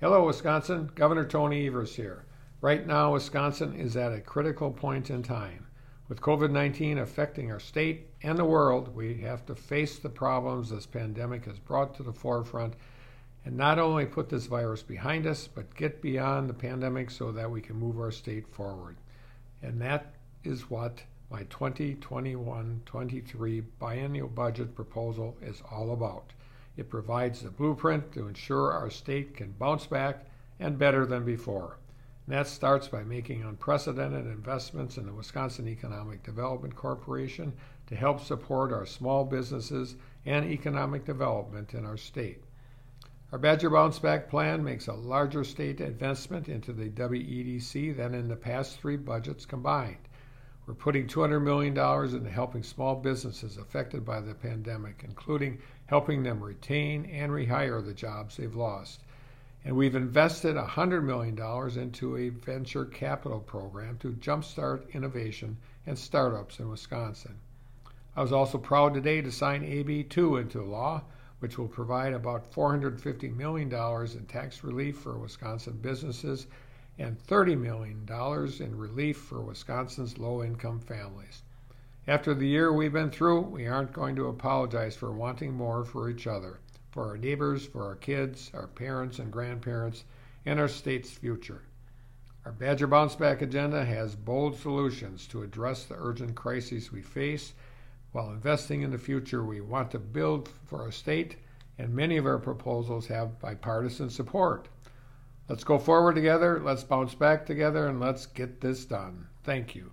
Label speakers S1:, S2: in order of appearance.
S1: Hello, Wisconsin. Governor Tony Evers here. Right now, Wisconsin is at a critical point in time. With COVID 19 affecting our state and the world, we have to face the problems this pandemic has brought to the forefront and not only put this virus behind us, but get beyond the pandemic so that we can move our state forward. And that is what my 2021 23 biennial budget proposal is all about. It provides the blueprint to ensure our state can bounce back and better than before. And that starts by making unprecedented investments in the Wisconsin Economic Development Corporation to help support our small businesses and economic development in our state. Our Badger Bounce Back plan makes a larger state investment into the WEDC than in the past three budgets combined. We're putting $200 million into helping small businesses affected by the pandemic, including helping them retain and rehire the jobs they've lost. And we've invested $100 million into a venture capital program to jumpstart innovation and startups in Wisconsin. I was also proud today to sign AB 2 into law, which will provide about $450 million in tax relief for Wisconsin businesses and $30 million in relief for Wisconsin's low income families. After the year we've been through, we aren't going to apologize for wanting more for each other, for our neighbors, for our kids, our parents and grandparents, and our state's future. Our Badger Bounce Back agenda has bold solutions to address the urgent crises we face while investing in the future we want to build for our state, and many of our proposals have bipartisan support. Let's go forward together, let's bounce back together, and let's get this done. Thank you.